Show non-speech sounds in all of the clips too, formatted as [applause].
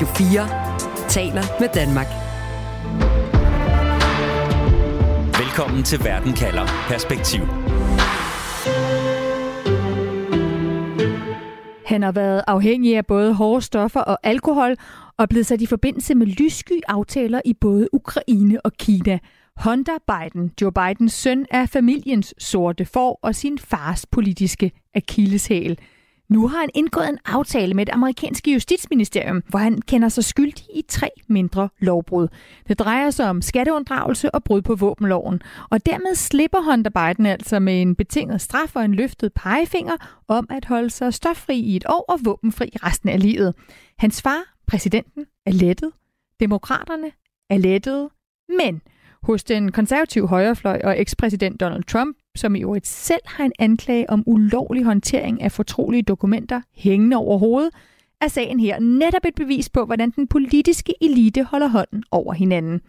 Radio 4 taler med Danmark. Velkommen til Verden kalder Perspektiv. Han har været afhængig af både hårde stoffer og alkohol, og blevet sat i forbindelse med lyssky aftaler i både Ukraine og Kina. Hunter Biden, Joe Bidens søn, er familiens sorte får og sin fars politiske akilleshæl. Nu har han indgået en aftale med det amerikanske justitsministerium, hvor han kender sig skyldig i tre mindre lovbrud. Det drejer sig om skatteunddragelse og brud på våbenloven. Og dermed slipper Hunter Biden altså med en betinget straf og en løftet pegefinger om at holde sig stoffri i et år og våbenfri resten af livet. Hans far, præsidenten, er lettet. Demokraterne er lettet. Men hos den konservative højrefløj og ekspræsident Donald Trump, som i øvrigt selv har en anklage om ulovlig håndtering af fortrolige dokumenter hængende over hovedet, er sagen her netop et bevis på, hvordan den politiske elite holder hånden over hinanden.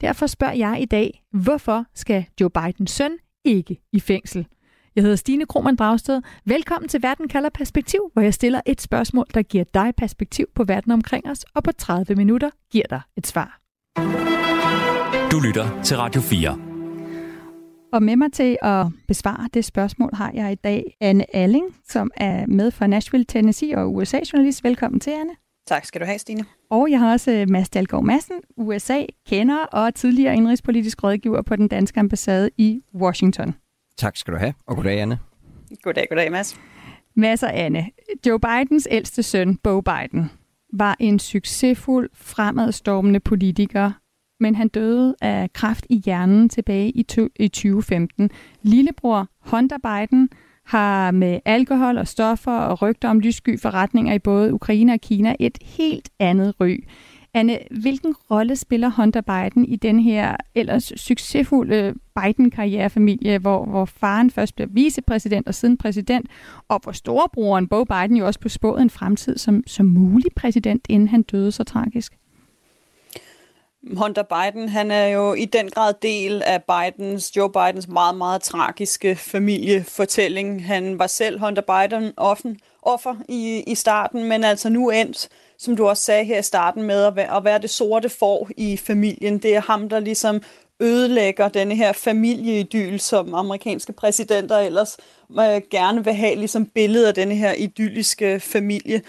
Derfor spørger jeg i dag, hvorfor skal Joe Bidens søn ikke i fængsel? Jeg hedder Stine Krohmann Dragsted. Velkommen til Verden kalder perspektiv, hvor jeg stiller et spørgsmål, der giver dig perspektiv på verden omkring os, og på 30 minutter giver dig et svar. Du lytter til Radio 4. Og med mig til at besvare det spørgsmål har jeg i dag Anne Alling, som er med fra Nashville, Tennessee og USA-journalist. Velkommen til, Anne. Tak skal du have, Stine. Og jeg har også øh, Mads Dahlgaard Madsen, USA-kender og tidligere indrigspolitisk rådgiver på den danske ambassade i Washington. Tak skal du have, og goddag, Anne. Goddag, goddag, Mads. Mads og Anne. Joe Bidens ældste søn, Bo Biden, var en succesfuld, fremadstormende politiker, men han døde af kræft i hjernen tilbage i 2015. Lillebror Hunter Biden har med alkohol og stoffer og rygter om lyssky forretninger i både Ukraine og Kina et helt andet ry. Anne, hvilken rolle spiller Hunter Biden i den her ellers succesfulde Biden-karrierefamilie, hvor, hvor faren først bliver vicepræsident og siden præsident, og hvor storebroren Bo Biden jo også på spået en fremtid som, som mulig præsident, inden han døde så tragisk? Hunter Biden, han er jo i den grad del af Bidens, Joe Bidens meget, meget tragiske familiefortælling. Han var selv Hunter Biden offen, offer i, i starten, men altså nu endt, som du også sagde her i starten, med at være, at være det sorte får i familien. Det er ham, der ligesom ødelægger denne her familieidyl, som amerikanske præsidenter ellers øh, gerne vil have, ligesom billedet af denne her idylliske familie.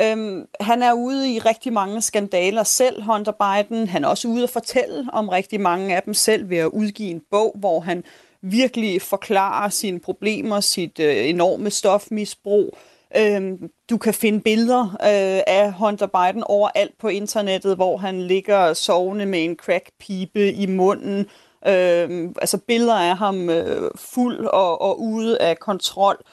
Øhm, han er ude i rigtig mange skandaler selv, Hunter Biden. Han er også ude at fortælle om rigtig mange af dem selv ved at udgive en bog, hvor han virkelig forklarer sine problemer, sit øh, enorme stofmisbrug. Øhm, du kan finde billeder øh, af Hunter Biden overalt på internettet, hvor han ligger sovende med en crackpipe i munden. Øhm, altså billeder af ham øh, fuld og, og ude af kontrol.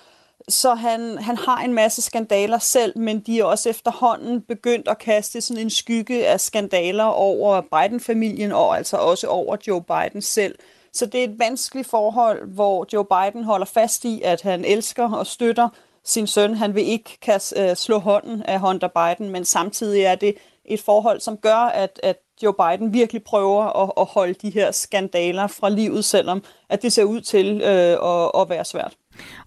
Så han, han har en masse skandaler selv, men de er også efterhånden begyndt at kaste sådan en skygge af skandaler over Biden-familien og altså også over Joe Biden selv. Så det er et vanskeligt forhold, hvor Joe Biden holder fast i, at han elsker og støtter sin søn. Han vil ikke kaste, øh, slå hånden af Hunter Biden, men samtidig er det et forhold, som gør, at, at Joe Biden virkelig prøver at, at holde de her skandaler fra livet, selvom at det ser ud til øh, at, at være svært.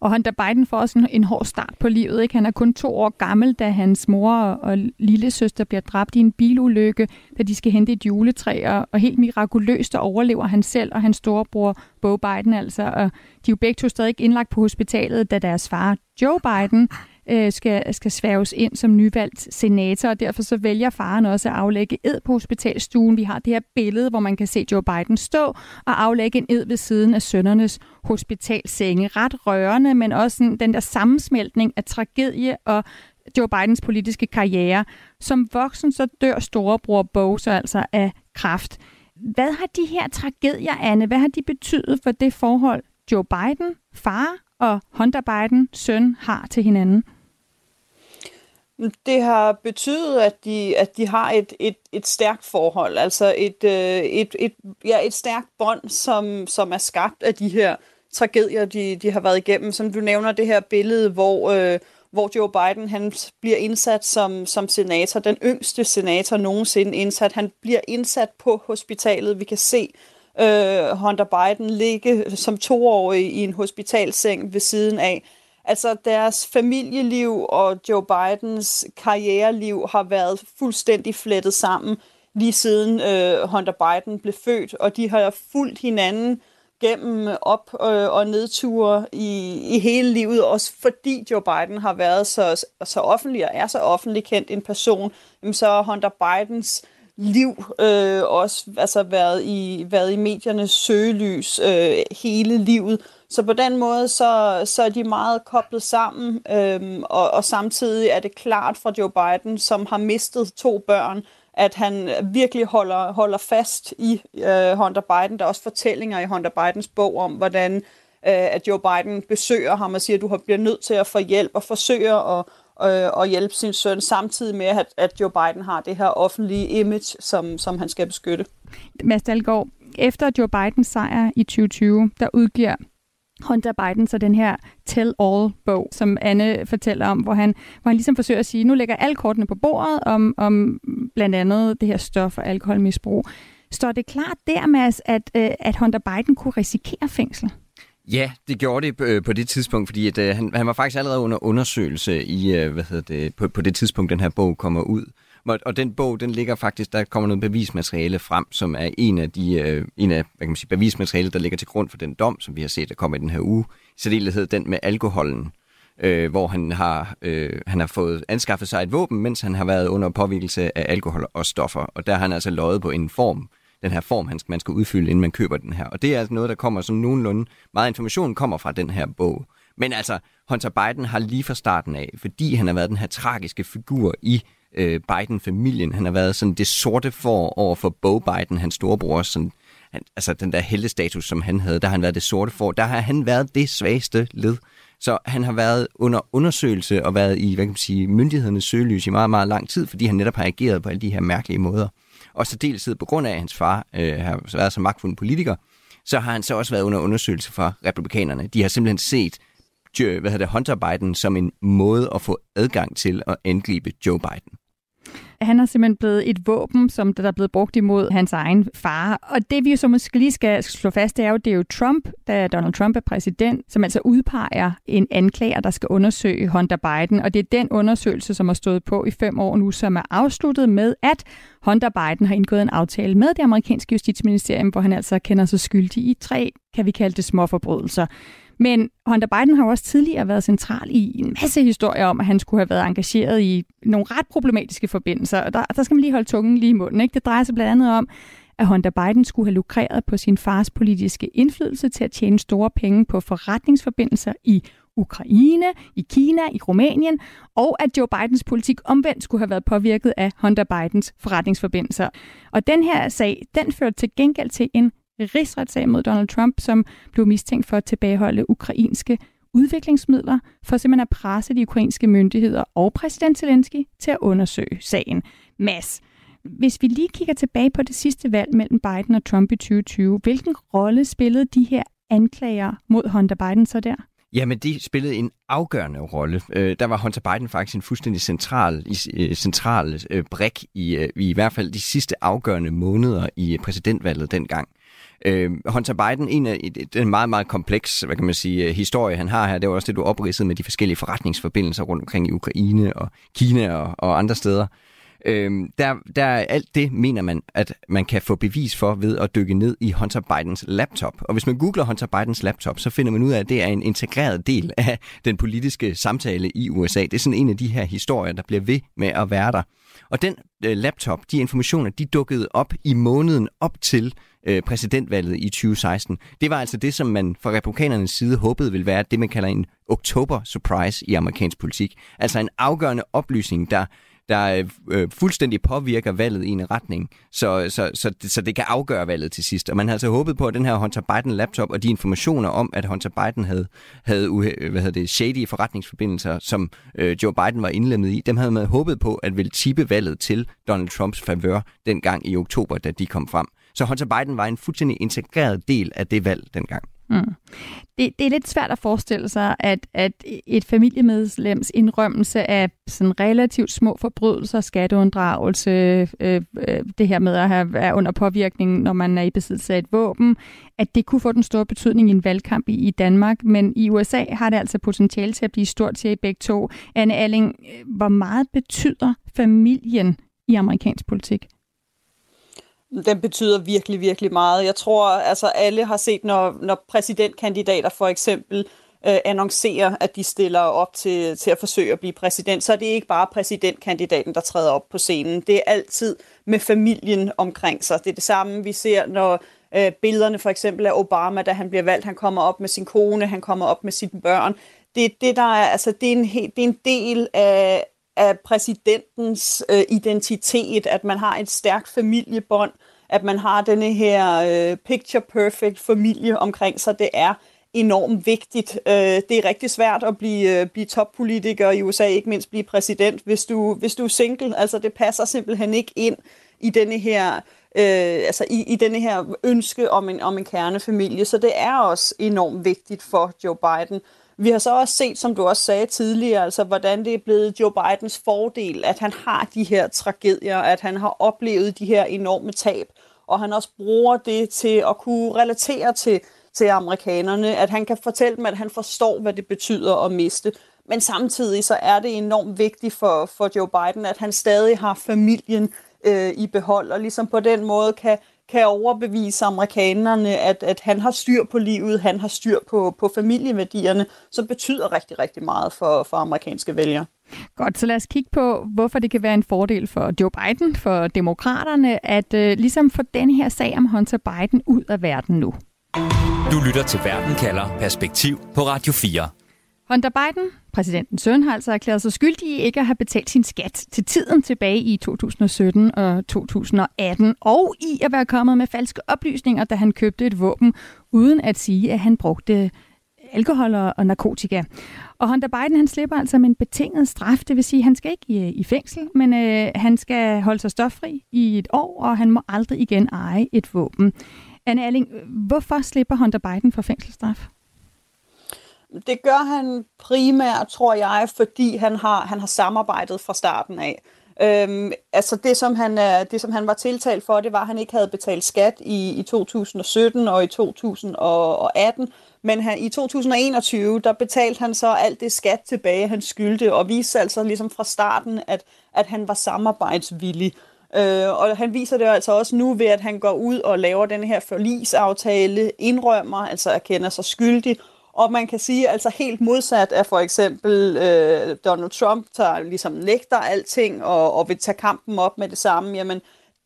Og Hunter Biden får også en, en hård start på livet. Ikke? Han er kun to år gammel, da hans mor og, og lille søster bliver dræbt i en bilulykke, da de skal hente et juletræ. Og, og helt mirakuløst overlever han selv og hans storebror Bo Biden altså. Og de er jo begge to stadig indlagt på hospitalet, da deres far Joe Biden øh, skal, skal sværges ind som nyvalgt senator, og derfor så vælger faren også at aflægge ed på hospitalstuen. Vi har det her billede, hvor man kan se Joe Biden stå og aflægge en ed ved siden af sønnernes hospitalsenge. Ret rørende, men også sådan, den der sammensmeltning af tragedie og Joe Bidens politiske karriere. Som voksen så dør storebror Bo så altså af kraft. Hvad har de her tragedier, Anne, hvad har de betydet for det forhold, Joe Biden, far og Hunter Biden, søn, har til hinanden? Det har betydet, at de, at de har et, et, et stærkt forhold, altså et, øh, et, et, ja, et stærkt bånd, som, som er skabt af de her tragedier, de, de har været igennem. Som du nævner det her billede, hvor, øh, hvor Joe Biden han bliver indsat som, som senator, den yngste senator nogensinde indsat. Han bliver indsat på hospitalet. Vi kan se øh, Hunter Biden ligge som toårig i en hospitalseng ved siden af Altså deres familieliv og Joe Bidens karriereliv har været fuldstændig flettet sammen lige siden øh, Hunter Biden blev født, og de har fulgt hinanden gennem op- øh, og nedture i, i hele livet, også fordi Joe Biden har været så, så offentlig og er så offentlig kendt en person, så har Hunter Bidens liv øh, også altså været i været i mediernes søgelys øh, hele livet. Så på den måde så, så er de meget koblet sammen, øhm, og, og samtidig er det klart for Joe Biden, som har mistet to børn, at han virkelig holder, holder fast i øh, Hunter Biden. Der er også fortællinger i Hunter Bidens bog om, hvordan øh, at Joe Biden besøger ham og siger, at du bliver nødt til at få hjælp og forsøger at, øh, at hjælpe sin søn, samtidig med, at, at Joe Biden har det her offentlige image, som, som han skal beskytte. Mads Dahlgaard, efter Joe Bidens sejr i 2020, der udgiver Hunter Biden så den her tell-all-bog, som Anne fortæller om, hvor han, hvor han ligesom forsøger at sige, nu lægger alle kortene på bordet om, om blandt andet det her stof og alkoholmisbrug. Står det klart der, Mads, at, øh, at Hunter Biden kunne risikere fængsel? Ja, det gjorde det øh, på det tidspunkt, fordi at, øh, han, han var faktisk allerede under undersøgelse i, hvad hedder det, på, på det tidspunkt, den her bog kommer ud. Og den bog, den ligger faktisk, der kommer noget bevismateriale frem, som er en af de øh, en af, hvad kan man sige, bevismateriale, der ligger til grund for den dom, som vi har set, der kommer i den her uge. I særdeleshed den med alkoholen, øh, hvor han har, øh, han har fået anskaffet sig et våben, mens han har været under påvirkelse af alkohol og stoffer. Og der har han altså løjet på en form, den her form, han, man skal udfylde, inden man køber den her. Og det er altså noget, der kommer som nogenlunde. Meget information kommer fra den her bog. Men altså, Hunter Biden har lige fra starten af, fordi han har været den her tragiske figur i øh, Biden-familien. Han har været sådan det sorte for over for Bo Biden, hans storebror, sådan, han, altså den der heldestatus, som han havde, der har han været det sorte for. Der har han været det svageste led. Så han har været under undersøgelse og været i hvad kan man sige, myndighedernes søgelys i meget, meget lang tid, fordi han netop har ageret på alle de her mærkelige måder. Og så dels på grund af, at hans far øh, har været så magtfuld politiker, så har han så også været under undersøgelse fra republikanerne. De har simpelthen set hvad hedder det, Hunter Biden som en måde at få adgang til at angribe Joe Biden. Han er simpelthen blevet et våben, som der er blevet brugt imod hans egen far. Og det vi jo så måske lige skal slå fast, det er jo, det er jo Trump, da Donald Trump er præsident, som altså udpeger en anklager, der skal undersøge Hunter Biden. Og det er den undersøgelse, som har stået på i fem år nu, som er afsluttet med, at Hunter Biden har indgået en aftale med det amerikanske justitsministerium, hvor han altså kender sig skyldig i tre, kan vi kalde det, småforbrydelser. Men Hunter Biden har også tidligere været central i en masse historier om, at han skulle have været engageret i nogle ret problematiske forbindelser. Og der, der skal man lige holde tungen lige i munden. Ikke? Det drejer sig blandt andet om, at Hunter Biden skulle have lukreret på sin fars politiske indflydelse til at tjene store penge på forretningsforbindelser i Ukraine, i Kina, i Rumænien, og at Joe Bidens politik omvendt skulle have været påvirket af Hunter Bidens forretningsforbindelser. Og den her sag, den førte til gengæld til en rigsretssag mod Donald Trump, som blev mistænkt for at tilbageholde ukrainske udviklingsmidler for simpelthen at presse de ukrainske myndigheder og præsident Zelensky til at undersøge sagen. Mads, Hvis vi lige kigger tilbage på det sidste valg mellem Biden og Trump i 2020, hvilken rolle spillede de her anklager mod Hunter Biden så der? Jamen, de spillede en afgørende rolle. Øh, der var Hunter Biden faktisk en fuldstændig central, i, øh, central øh, brik i, øh, i i hvert fald de sidste afgørende måneder i præsidentvalget dengang. Øh, Hunter Biden, en af den meget, meget kompleks hvad kan man sige, øh, historie, han har her, det var også det, du opridsede med de forskellige forretningsforbindelser rundt omkring i Ukraine og Kina og, og andre steder. Øhm, der, der alt det mener man, at man kan få bevis for ved at dykke ned i Hunter Bidens laptop. Og hvis man googler Hunter Bidens laptop, så finder man ud af, at det er en integreret del af den politiske samtale i USA. Det er sådan en af de her historier, der bliver ved med at være der. Og den øh, laptop, de informationer, de dukkede op i måneden op til øh, præsidentvalget i 2016. Det var altså det, som man fra republikanernes side håbede ville være det, man kalder en oktober surprise i amerikansk politik. Altså en afgørende oplysning, der der øh, øh, fuldstændig påvirker valget i en retning, så, så, så, så det kan afgøre valget til sidst. Og man havde altså håbet på, at den her Hunter Biden-laptop og de informationer om, at Hunter Biden havde, havde hvad hedder det, shady forretningsforbindelser, som øh, Joe Biden var indlemmet i, dem havde man håbet på, at ville tippe valget til Donald Trumps favør dengang i oktober, da de kom frem. Så Hunter Biden var en fuldstændig integreret del af det valg dengang. Mm. Det, det er lidt svært at forestille sig, at, at et familiemedlems indrømmelse af sådan relativt små forbrydelser, skatteunddragelse, øh, øh, det her med at have, være under påvirkning, når man er i besiddelse af et våben, at det kunne få den store betydning i en valgkamp i, i Danmark. Men i USA har det altså potentiale til at blive stort til i begge to. Anne Alling, øh, hvor meget betyder familien i amerikansk politik? Den betyder virkelig, virkelig meget. Jeg tror, altså alle har set, når, når præsidentkandidater for eksempel øh, annoncerer, at de stiller op til, til at forsøge at blive præsident, så er det ikke bare præsidentkandidaten, der træder op på scenen. Det er altid med familien omkring sig. Det er det samme, vi ser, når øh, billederne for eksempel af Obama, da han bliver valgt, han kommer op med sin kone, han kommer op med sine børn. Det, det, der er, altså, det, er, en, helt, det er en del af, af præsidentens øh, identitet, at man har et stærkt familiebånd, at man har denne her øh, picture perfect familie omkring sig. Det er enormt vigtigt. Øh, det er rigtig svært at blive, øh, blive toppolitiker i USA, ikke mindst blive præsident, hvis du, hvis du er single. Altså det passer simpelthen ikke ind i denne her øh, altså i, i denne her ønske om en, om en kernefamilie. Så det er også enormt vigtigt for Joe Biden. Vi har så også set, som du også sagde tidligere, altså hvordan det er blevet Joe Bidens fordel, at han har de her tragedier, at han har oplevet de her enorme tab, og han også bruger det til at kunne relatere til, til amerikanerne, at han kan fortælle dem, at han forstår, hvad det betyder at miste. Men samtidig så er det enormt vigtigt for, for Joe Biden, at han stadig har familien øh, i behold, og ligesom på den måde kan, kan overbevise amerikanerne, at, at han har styr på livet, han har styr på, på familieværdierne, som betyder rigtig, rigtig meget for, for amerikanske vælgere. Godt, så lad os kigge på, hvorfor det kan være en fordel for Joe Biden, for demokraterne, at øh, ligesom få den her sag om Hunter Biden ud af verden nu. Du lytter til Verden kalder Perspektiv på Radio 4. Hunter Biden, præsidentens søn, har altså erklæret sig skyldig i ikke at have betalt sin skat til tiden tilbage i 2017 og 2018, og i at være kommet med falske oplysninger, da han købte et våben, uden at sige, at han brugte alkohol og narkotika. Og Hunter Biden han slipper altså med en betinget straf, det vil sige, at han skal ikke i, i fængsel, men øh, han skal holde sig stoffri i et år, og han må aldrig igen eje et våben. Anne Erling, hvorfor slipper Hunter Biden for fængselsstraf? Det gør han primært, tror jeg, fordi han har, han har samarbejdet fra starten af. Øhm, altså det som, han, øh, det, som han var tiltalt for, det var, at han ikke havde betalt skat i, i 2017 og i 2018, men han, i 2021, der betalte han så alt det skat tilbage, han skyldte, og viste altså ligesom fra starten, at, at han var samarbejdsvillig. Øh, og han viser det altså også nu ved, at han går ud og laver den her forlisaftale, indrømmer, altså erkender sig skyldig, og man kan sige, altså helt modsat af for eksempel øh, Donald Trump, der ligesom nægter alting og, og vil tage kampen op med det samme, jamen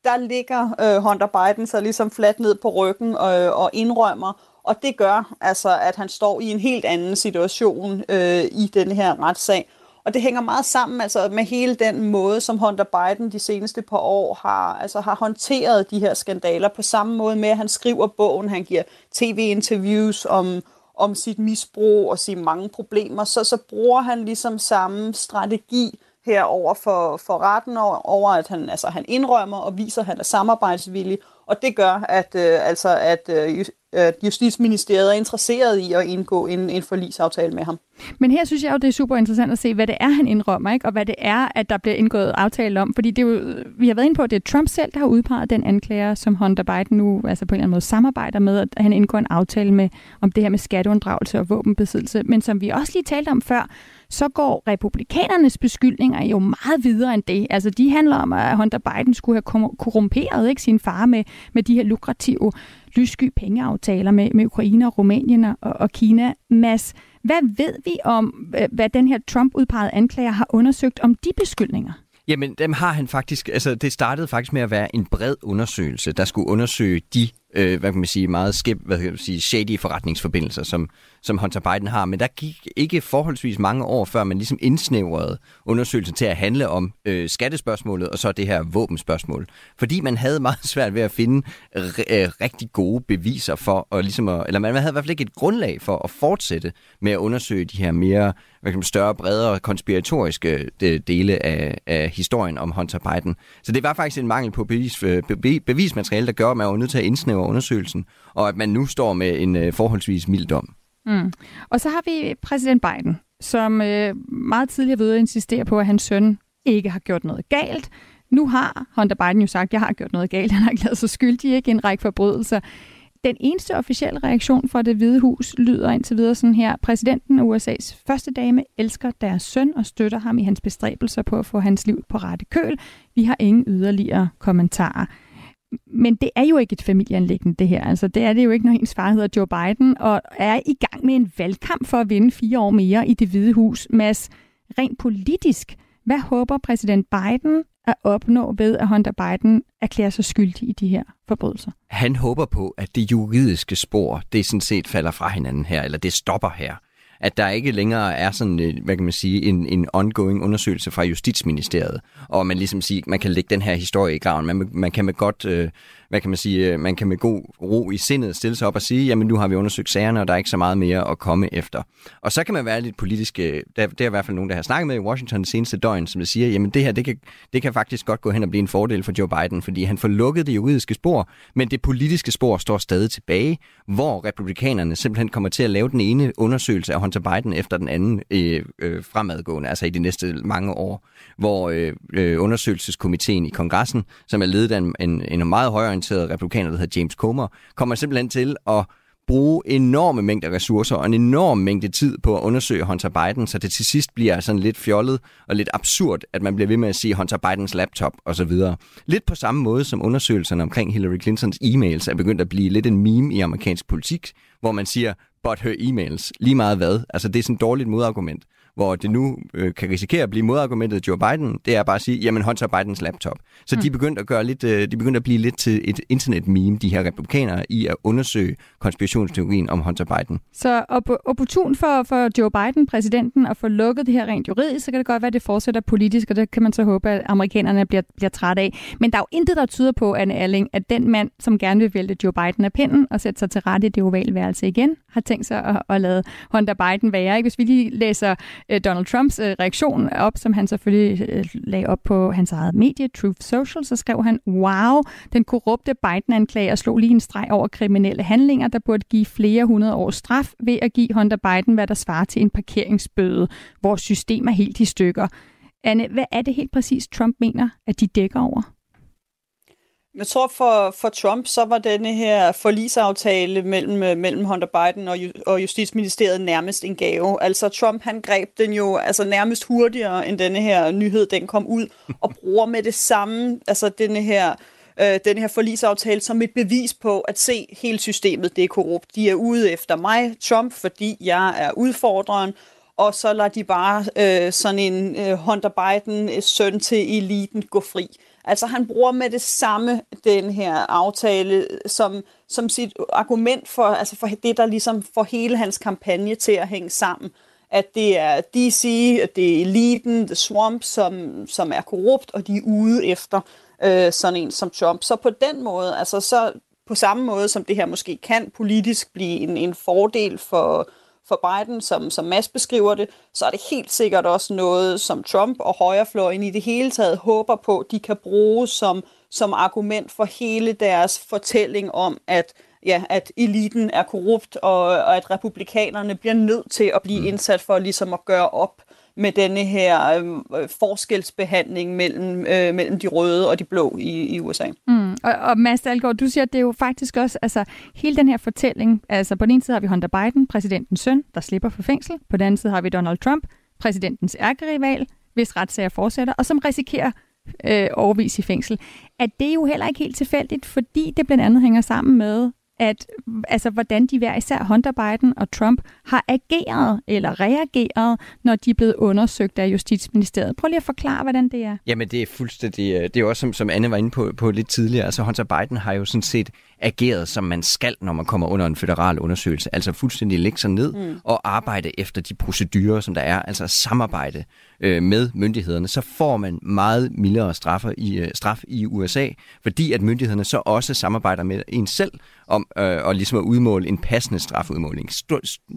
der ligger øh, Hunter Biden så ligesom fladt ned på ryggen øh, og indrømmer, og det gør altså, at han står i en helt anden situation øh, i den her retssag. Og det hænger meget sammen altså, med hele den måde, som Hunter Biden de seneste par år har, altså, har håndteret de her skandaler på samme måde med, at han skriver bogen, han giver tv-interviews om, om sit misbrug og sine mange problemer, så, så bruger han ligesom samme strategi her over for, for retten over, over, at han, altså, han indrømmer og viser, at han er samarbejdsvillig, og det gør, at, øh, altså, at øh, at Justitsministeriet er interesseret i at indgå en, en forlisaftale med ham. Men her synes jeg jo, det er super interessant at se, hvad det er, han indrømmer, ikke? og hvad det er, at der bliver indgået aftale om. Fordi det er jo, vi har været inde på, at det er Trump selv, der har udpeget den anklager, som Hunter Biden nu altså på en eller anden måde samarbejder med, at han indgår en aftale med om det her med skatteunddragelse og våbenbesiddelse. Men som vi også lige talte om før, så går republikanernes beskyldninger jo meget videre end det. Altså de handler om, at Hunter Biden skulle have korrumperet ikke, sin far med, med de her lukrative lyssky pengeaftaler med, med Ukraine og Rumænien og, og Kina. Mads, hvad ved vi om, hvad den her Trump-udpegede anklager har undersøgt om de beskyldninger? Jamen, dem har han faktisk, altså det startede faktisk med at være en bred undersøgelse, der skulle undersøge de, øh, hvad kan man sige, meget skib, hvad kan man sige, shady forretningsforbindelser, som, som Hunter Biden har. Men der gik ikke forholdsvis mange år, før man ligesom indsnævrede undersøgelsen til at handle om øh, skattespørgsmålet og så det her våbenspørgsmål. Fordi man havde meget [laughs] svært ved at finde øh, rigtig gode beviser for, at, ligesom at, eller man havde i hvert fald ikke et grundlag for at fortsætte med at undersøge de her mere hvad kan man, større, bredere konspiratoriske øh, dele af, af historien om Hunter Biden. Så det var faktisk en mangel på bevis, øh, bevismateriale, der gør, at man var nødt til at indsnævre laver undersøgelsen, og at man nu står med en øh, forholdsvis mild dom. Mm. Og så har vi præsident Biden, som øh, meget tidligere ved at insistere på, at hans søn ikke har gjort noget galt. Nu har Hunter Biden jo sagt, at jeg har gjort noget galt. Han har ikke lavet sig skyldig ikke en række forbrydelser. Den eneste officielle reaktion fra det hvide hus lyder indtil videre sådan her. Præsidenten og USA's første dame elsker deres søn og støtter ham i hans bestræbelser på at få hans liv på rette køl. Vi har ingen yderligere kommentarer. Men det er jo ikke et familieanlæggende, det her. Altså, det er det jo ikke, når ens far hedder Joe Biden og er i gang med en valgkamp for at vinde fire år mere i det hvide hus. Mads, rent politisk, hvad håber præsident Biden at opnå ved, at Hunter Biden erklærer sig skyldig i de her forbrydelser? Han håber på, at det juridiske spor, det sådan set falder fra hinanden her, eller det stopper her at der ikke længere er sådan, øh, hvad kan man sige, en, en ongoing undersøgelse fra Justitsministeriet, og man ligesom siger, man kan lægge den her historie i graven. Man, man kan med godt, øh, hvad kan man sige, øh, man kan med god ro i sindet stille sig op og sige, jamen nu har vi undersøgt sagerne, og der er ikke så meget mere at komme efter. Og så kan man være lidt politisk, øh, der, der, er i hvert fald nogen, der har snakket med i Washington det seneste døgn, som siger, jamen det her, det kan, det kan faktisk godt gå hen og blive en fordel for Joe Biden, fordi han får lukket det juridiske spor, men det politiske spor står stadig tilbage, hvor republikanerne simpelthen kommer til at lave den ene undersøgelse af Hunter Biden efter den anden øh, øh, fremadgående, altså i de næste mange år, hvor øh, øh, undersøgelseskomiteen i kongressen, som er ledet af en, en, en meget højere højorienteret republikaner, der hedder James Comer, kommer simpelthen til at bruge enorme mængder ressourcer og en enorm mængde tid på at undersøge Hunter Biden, så det til sidst bliver sådan lidt fjollet og lidt absurd, at man bliver ved med at sige Hunter Bidens laptop osv. Lidt på samme måde som undersøgelserne omkring Hillary Clintons e-mails er begyndt at blive lidt en meme i amerikansk politik, hvor man siger, but her emails, lige meget hvad. Altså det er sådan et dårligt modargument hvor det nu øh, kan risikere at blive modargumentet Joe Biden, det er bare at sige, jamen Hunter Bidens laptop. Så mm. de begyndte at gøre lidt, øh, de begyndte at blive lidt til et internet-meme, de her republikanere, i at undersøge konspirationsteorien om Hunter Biden. Så op- opportun for, for Joe Biden, præsidenten, at få lukket det her rent juridisk, så kan det godt være, at det fortsætter politisk, og det kan man så håbe, at amerikanerne bliver, bliver træt af. Men der er jo intet, der tyder på, Anne Erling, at den mand, som gerne vil vælte Joe Biden af pinden og sætte sig til rette i det ovalværelse igen, har tænkt sig at, at lade Hunter Biden være. Ikke? Hvis vi lige læser øh, Donald Trumps øh, reaktion op, som han selvfølgelig øh, lagde op på hans eget medie, Truth Social, så skrev han, wow, den korrupte Biden-anklager slog lige en streg over kriminelle handlinger, der burde give flere hundrede års straf ved at give Hunter Biden, hvad der svarer til en parkeringsbøde. Vores system er helt i stykker. Anne, hvad er det helt præcis, Trump mener, at de dækker over? Jeg tror for, for Trump, så var denne her forlisaftale mellem, øh, mellem Hunter Biden og, og Justitsministeriet nærmest en gave. Altså Trump, han greb den jo altså nærmest hurtigere, end denne her nyhed, den kom ud, og bruger med det samme, altså denne her, øh, denne her forlisaftale som et bevis på at se hele systemet, det er korrupt. De er ude efter mig, Trump, fordi jeg er udfordreren, og så lader de bare øh, sådan en øh, Hunter Biden øh, søn til eliten gå fri. Altså han bruger med det samme den her aftale som, som sit argument for, altså for det, der ligesom får hele hans kampagne til at hænge sammen. At det er DC, at det er eliten, The Swamp, som, som er korrupt, og de er ude efter øh, sådan en som Trump. Så på den måde, altså så på samme måde som det her måske kan politisk blive en, en fordel for, for Biden, som, som Mads beskriver det, så er det helt sikkert også noget, som Trump og højrefløjen i det hele taget håber på, de kan bruge som, som argument for hele deres fortælling om, at ja, at eliten er korrupt, og, og at republikanerne bliver nødt til at blive mm. indsat for ligesom at gøre op med denne her øh, forskelsbehandling mellem, øh, mellem de røde og de blå i, i USA. Mm. Og, og Mads Dahlgaard, du siger, at det er jo faktisk også, altså hele den her fortælling, altså på den ene side har vi Hunter Biden, præsidentens søn, der slipper for fængsel, på den anden side har vi Donald Trump, præsidentens ærkerival, hvis retssager fortsætter, og som risikerer øh, overvis i fængsel. At det er jo heller ikke helt tilfældigt, fordi det blandt andet hænger sammen med, at altså, hvordan de hver især Hunter Biden og Trump har ageret eller reageret, når de er blevet undersøgt af Justitsministeriet. Prøv lige at forklare, hvordan det er. Jamen, det er fuldstændig... Øh, det er også, som, som Anne var inde på, på lidt tidligere. Altså, Hunter Biden har jo sådan set ageret, som man skal, når man kommer under en federal undersøgelse. Altså fuldstændig lægge sig ned mm. og arbejde efter de procedurer, som der er. Altså samarbejde øh, med myndighederne. Så får man meget mildere straffer i, øh, straf i USA, fordi at myndighederne så også samarbejder med en selv om øh, og ligesom at udmåle en passende strafudmåling.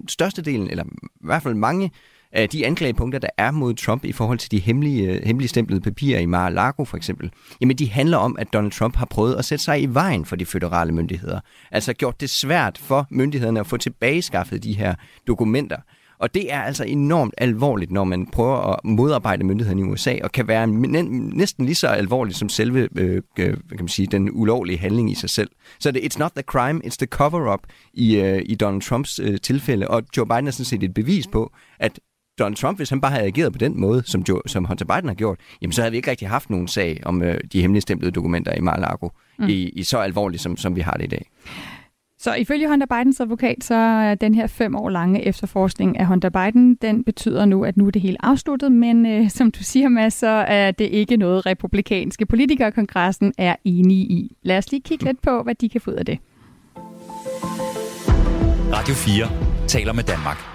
Størstedelen, eller i hvert fald mange af de anklagepunkter, der er mod Trump i forhold til de hemmelige, øh, hemmelige stemplede papirer i Mar-a-Lago for eksempel, jamen de handler om, at Donald Trump har prøvet at sætte sig i vejen for de føderale myndigheder. Altså gjort det svært for myndighederne at få tilbageskaffet de her dokumenter. Og det er altså enormt alvorligt, når man prøver at modarbejde myndighederne i USA, og kan være næsten lige så alvorligt som selve øh, øh kan man sige, den ulovlige handling i sig selv. Så det, it's not the crime, it's the cover-up i, øh, i Donald Trumps øh, tilfælde, og Joe Biden er sådan set et bevis på, at Donald Trump, hvis han bare havde ageret på den måde, som, Joe, som Hunter Biden har gjort, jamen så havde vi ikke rigtig haft nogen sag om øh, de hemmelige stemplede dokumenter i Mar-a-Lago mm. i, i så alvorligt, som, som vi har det i dag. Så ifølge Hunter Bidens advokat, så er den her fem år lange efterforskning af Hunter Biden, den betyder nu, at nu er det helt afsluttet, men øh, som du siger, Mads, så er det ikke noget, republikanske politikere kongressen er enige i. Lad os lige kigge lidt på, hvad de kan få ud af det. Radio 4 taler med Danmark.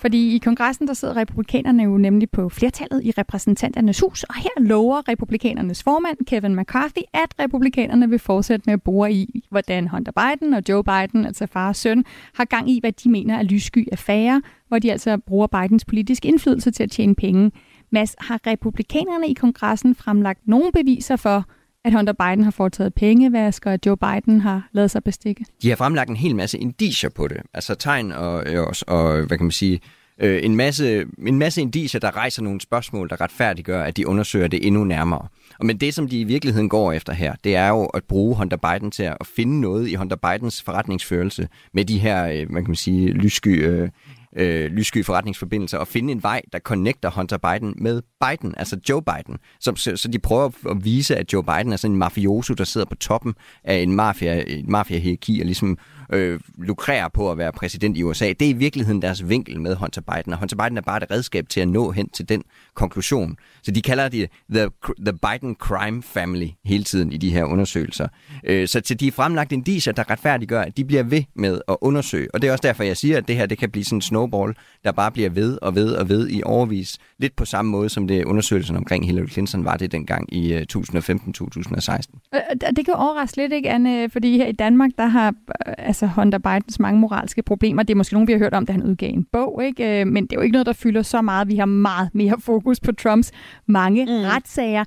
Fordi i kongressen, der sidder republikanerne jo nemlig på flertallet i repræsentanternes hus, og her lover republikanernes formand, Kevin McCarthy, at republikanerne vil fortsætte med at bore i, hvordan Hunter Biden og Joe Biden, altså far og søn, har gang i, hvad de mener er lyssky affære, hvor de altså bruger Bidens politiske indflydelse til at tjene penge. Mads, har republikanerne i kongressen fremlagt nogle beviser for, at Hunter Biden har foretaget pengevask, og at Joe Biden har lavet sig bestikke? De har fremlagt en hel masse indicier på det. Altså tegn og, øh, og, og hvad kan man sige, øh, en, masse, en masse indicier, der rejser nogle spørgsmål, der retfærdiggør, at de undersøger det endnu nærmere. Og men det, som de i virkeligheden går efter her, det er jo at bruge Hunter Biden til at finde noget i Hunter Bidens forretningsførelse med de her, øh, hvad kan man sige, lyssky øh, øh, lyssky forretningsforbindelser og finde en vej, der connecter Hunter Biden med Biden, altså Joe Biden. Så, så, så de prøver at vise, at Joe Biden er sådan en mafioso, der sidder på toppen af en mafia, et mafia-hierarki og ligesom øh, lukrerer på at være præsident i USA. Det er i virkeligheden deres vinkel med Hunter Biden, og Hunter Biden er bare et redskab til at nå hen til den konklusion. Så de kalder det the, the Biden Crime Family hele tiden i de her undersøgelser. Øh, så til de er fremlagt indiser, der retfærdiggør, at de bliver ved med at undersøge. Og det er også derfor, jeg siger, at det her det kan blive sådan en snowball, der bare bliver ved og ved og ved i overvis. Lidt på samme måde, som det undersøgelsen omkring Hillary Clinton var det dengang i 2015-2016. Øh, det kan overraske lidt, ikke, Anne? Fordi her i Danmark, der har altså Hunter Bidens mange moralske problemer. Det er måske nogen, vi har hørt om, da han udgav en bog, ikke? men det er jo ikke noget, der fylder så meget. Vi har meget mere [laughs] fokus på Trumps mange mm. retssager.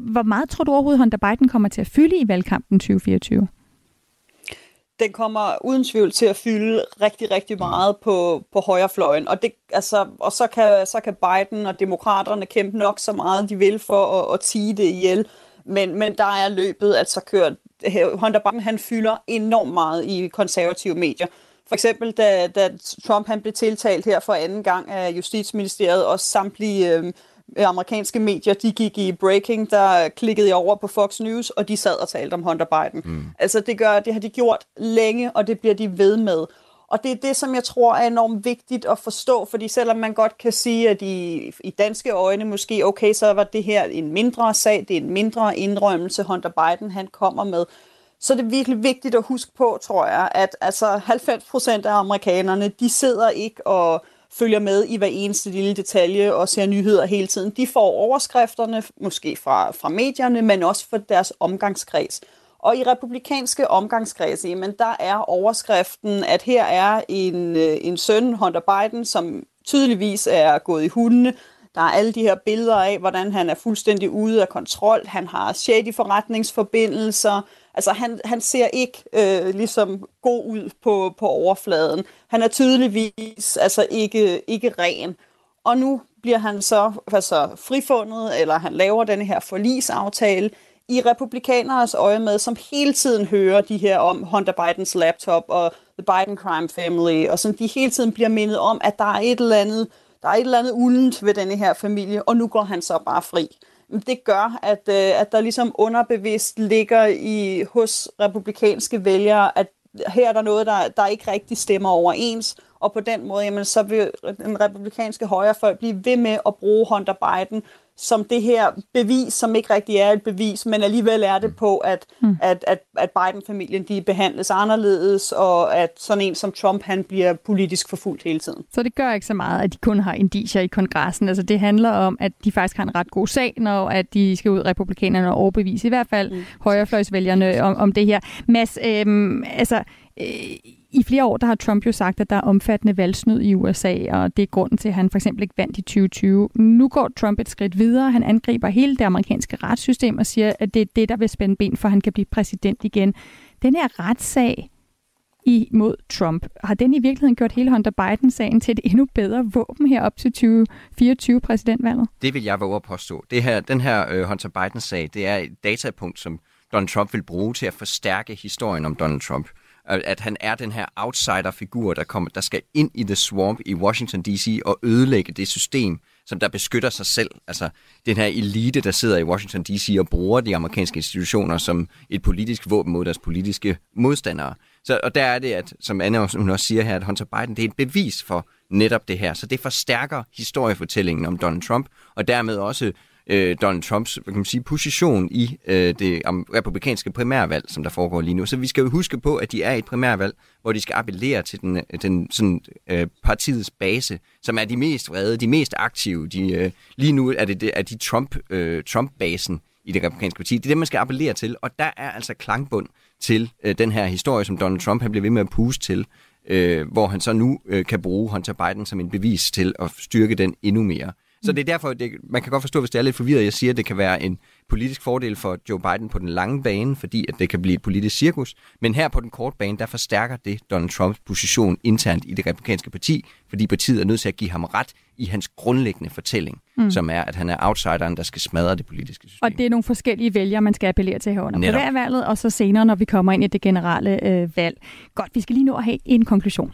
Hvor meget tror du overhovedet, Hunter Biden kommer til at fylde i valgkampen 2024? Den kommer uden tvivl til at fylde rigtig, rigtig meget på, på højrefløjen. Og, det, altså, og så, kan, så kan Biden og demokraterne kæmpe nok så meget, de vil for at, at tige det ihjel. Men, men der er løbet, altså kørt. kører Hunter Biden, han fylder enormt meget i konservative medier. For eksempel, da, da Trump han blev tiltalt her for anden gang af Justitsministeriet, og samtlige øh, amerikanske medier, de gik i breaking, der klikkede jeg over på Fox News, og de sad og talte om Hunter Biden. Mm. Altså det, gør, det har de gjort længe, og det bliver de ved med. Og det er det, som jeg tror er enormt vigtigt at forstå, fordi selvom man godt kan sige, at i, i danske øjne måske, okay, så var det her en mindre sag, det er en mindre indrømmelse, Hunter Biden han kommer med, så er det virkelig vigtigt at huske på, tror jeg, at altså 90 procent af amerikanerne, de sidder ikke og følger med i hver eneste lille detalje og ser nyheder hele tiden. De får overskrifterne, måske fra, fra medierne, men også fra deres omgangskreds. Og i republikanske omgangskredse, jamen, der er overskriften, at her er en, øh, en søn, Hunter Biden, som tydeligvis er gået i hundene. Der er alle de her billeder af, hvordan han er fuldstændig ude af kontrol. Han har shady forretningsforbindelser. Altså, han, han ser ikke øh, ligesom god ud på, på overfladen. Han er tydeligvis altså ikke, ikke ren. Og nu bliver han så altså, frifundet, eller han laver den her forlisaftale i republikaneres øje med, som hele tiden hører de her om Hunter Bidens laptop og The Biden Crime Family, og som de hele tiden bliver mindet om, at der er et eller andet, der er et eller andet uldent ved denne her familie, og nu går han så bare fri det gør, at, øh, at der ligesom underbevidst ligger i hos republikanske vælgere, at her er der noget, der, der ikke rigtig stemmer overens, og på den måde, jamen, så vil øh, den republikanske højrefolk blive ved med at bruge Hunter Biden som det her bevis, som ikke rigtig er et bevis, men alligevel er det på, at, mm. at, at, at Biden-familien de behandles anderledes, og at sådan en som Trump, han bliver politisk forfulgt hele tiden. Så det gør ikke så meget, at de kun har indicier i kongressen. Altså det handler om, at de faktisk har en ret god sag, når at de skal ud republikanerne og overbevise i hvert fald mm. højrefløjsvælgerne om, om det her. Mads, øhm, altså Øh, i flere år der har Trump jo sagt, at der er omfattende valgsnyd i USA, og det er grunden til, at han for eksempel ikke vandt i 2020. Nu går Trump et skridt videre. Han angriber hele det amerikanske retssystem og siger, at det er det, der vil spænde ben for, at han kan blive præsident igen. Den her retssag imod Trump, har den i virkeligheden gjort hele Hunter Biden-sagen til et endnu bedre våben her op til 2024 præsidentvalget? Det vil jeg våge at påstå. Det her, den her uh, Hunter Biden-sag, det er et datapunkt, som Donald Trump vil bruge til at forstærke historien om Donald Trump at han er den her outsider-figur, der, kommer, der skal ind i The Swamp i Washington D.C. og ødelægge det system, som der beskytter sig selv. Altså den her elite, der sidder i Washington D.C. og bruger de amerikanske institutioner som et politisk våben mod deres politiske modstandere. Så, og der er det, at, som Anna hun også siger her, at Hunter Biden, det er et bevis for netop det her. Så det forstærker historiefortællingen om Donald Trump, og dermed også øh, Donald Trumps hvad kan man sige, position i øh, det republikanske primærvalg, som der foregår lige nu. Så vi skal jo huske på, at de er i et primærvalg, hvor de skal appellere til den, øh, den sådan, øh, partiets base, som er de mest vrede, de mest aktive. De, øh, lige nu er det, det er de Trump, øh, Trump-basen i det republikanske parti. Det er det, man skal appellere til, og der er altså klangbund til øh, den her historie, som Donald Trump han bliver ved med at puste til, øh, hvor han så nu øh, kan bruge Hunter Biden som en bevis til at styrke den endnu mere. Så det er derfor, det, man kan godt forstå, hvis det er lidt forvirret, jeg siger, at det kan være en politisk fordel for Joe Biden på den lange bane, fordi at det kan blive et politisk cirkus. Men her på den korte bane, der forstærker det Donald Trumps position internt i det republikanske parti, fordi partiet er nødt til at give ham ret i hans grundlæggende fortælling, mm. som er, at han er outsideren, der skal smadre det politiske system. Og det er nogle forskellige vælgere, man skal appellere til her under valget, og så senere, når vi kommer ind i det generelle øh, valg. Godt, vi skal lige nå at have en konklusion.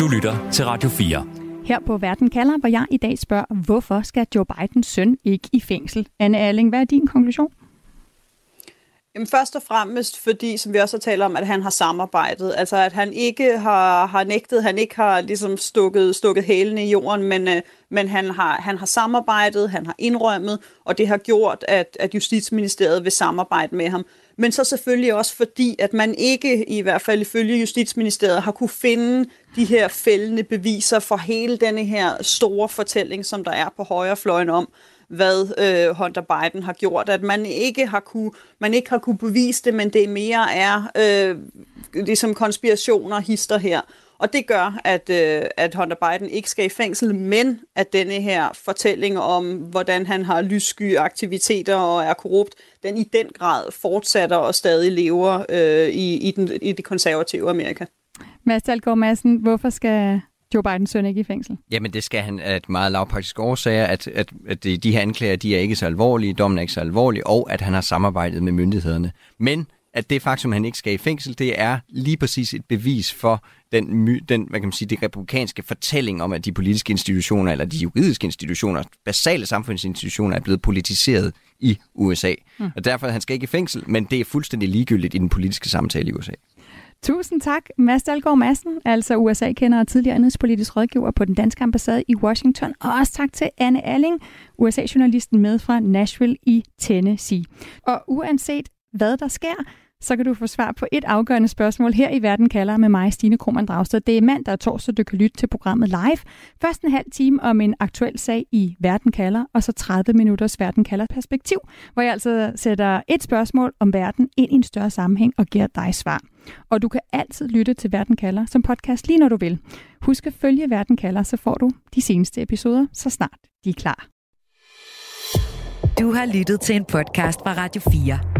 Du lytter til Radio 4 her på Verden kalder, hvor jeg i dag spørger, hvorfor skal Joe Bidens søn ikke i fængsel? Anne Erling, hvad er din konklusion? Jamen først og fremmest fordi, som vi også har talt om, at han har samarbejdet. Altså at han ikke har, har nægtet, han ikke har ligesom stukket, stukket hælene i jorden, men, øh, men han, har, han har samarbejdet, han har indrømmet, og det har gjort, at, at Justitsministeriet vil samarbejde med ham men så selvfølgelig også fordi, at man ikke, i hvert fald ifølge Justitsministeriet, har kunne finde de her fældende beviser for hele denne her store fortælling, som der er på højrefløjen om, hvad øh, Hunter Biden har gjort, at man ikke har kunne, man ikke har kunne bevise det, men det mere er øh, ligesom konspirationer hister her. Og det gør, at, øh, at Hunter Biden ikke skal i fængsel, men at denne her fortælling om, hvordan han har lyssky aktiviteter og er korrupt, den i den grad fortsætter og stadig lever øh, i, i, den, i det konservative Amerika. Mads Dahlgaard Madsen, hvorfor skal Joe Bidens søn ikke i fængsel? Jamen det skal han af et meget lavpraktisk årsager, at, at, at de her anklager, de er ikke så alvorlige, dommen er ikke så alvorlig, og at han har samarbejdet med myndighederne. Men at det faktum, at han ikke skal i fængsel, det er lige præcis et bevis for den, my, den hvad kan man sige, det republikanske fortælling om, at de politiske institutioner, eller de juridiske institutioner, basale samfundsinstitutioner, er blevet politiseret i USA. Mm. Og derfor, han skal ikke i fængsel, men det er fuldstændig ligegyldigt i den politiske samtale i USA. Tusind tak, Mads Dahlgaard Madsen, altså USA-kender og tidligere andelspolitisk rådgiver på den danske ambassade i Washington. Og også tak til Anne Alling, USA-journalisten med fra Nashville i Tennessee. Og uanset hvad der sker, så kan du få svar på et afgørende spørgsmål her i Verden kalder med mig, Stine Krohmann Dragsted. Det er mandag og torsdag, du kan lytte til programmet live. Først en halv time om en aktuel sag i Verden kalder, og så 30 minutters Verden kalder perspektiv, hvor jeg altså sætter et spørgsmål om verden ind i en større sammenhæng og giver dig svar. Og du kan altid lytte til Verden kalder som podcast lige når du vil. Husk at følge Verden kalder, så får du de seneste episoder, så snart de er klar. Du har lyttet til en podcast fra Radio 4.